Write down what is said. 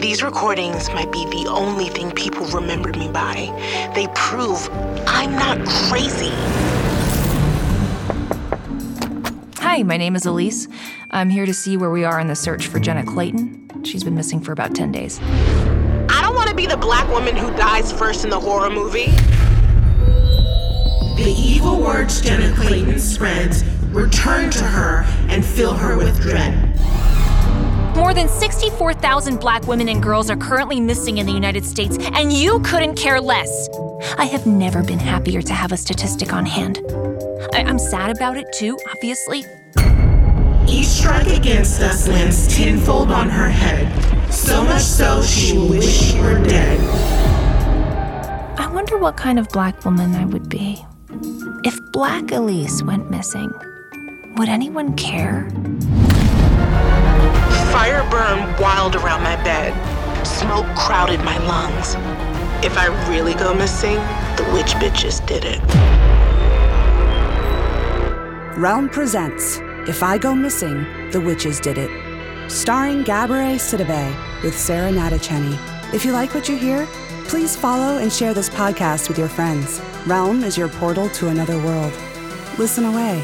These recordings might be the only thing people remember me by. They prove I'm not crazy. Hi, my name is Elise. I'm here to see where we are in the search for Jenna Clayton. She's been missing for about 10 days. I don't want to be the black woman who dies first in the horror movie. The evil words Jenna Clayton spreads return to her and fill her with dread. More than 64,000 black women and girls are currently missing in the United States, and you couldn't care less. I have never been happier to have a statistic on hand. I- am sad about it too, obviously. Each strike against us lands tenfold on her head, so much so she will wish she were dead. I wonder what kind of black woman I would be. If Black Elise went missing, would anyone care? Fire burned wild around my bed. Smoke crowded my lungs. If I really go missing, the witch bitches did it. Realm presents If I Go Missing, The Witches Did It. Starring Gabourey Sidibe with Sarah Natochenny. If you like what you hear, please follow and share this podcast with your friends. Realm is your portal to another world. Listen away.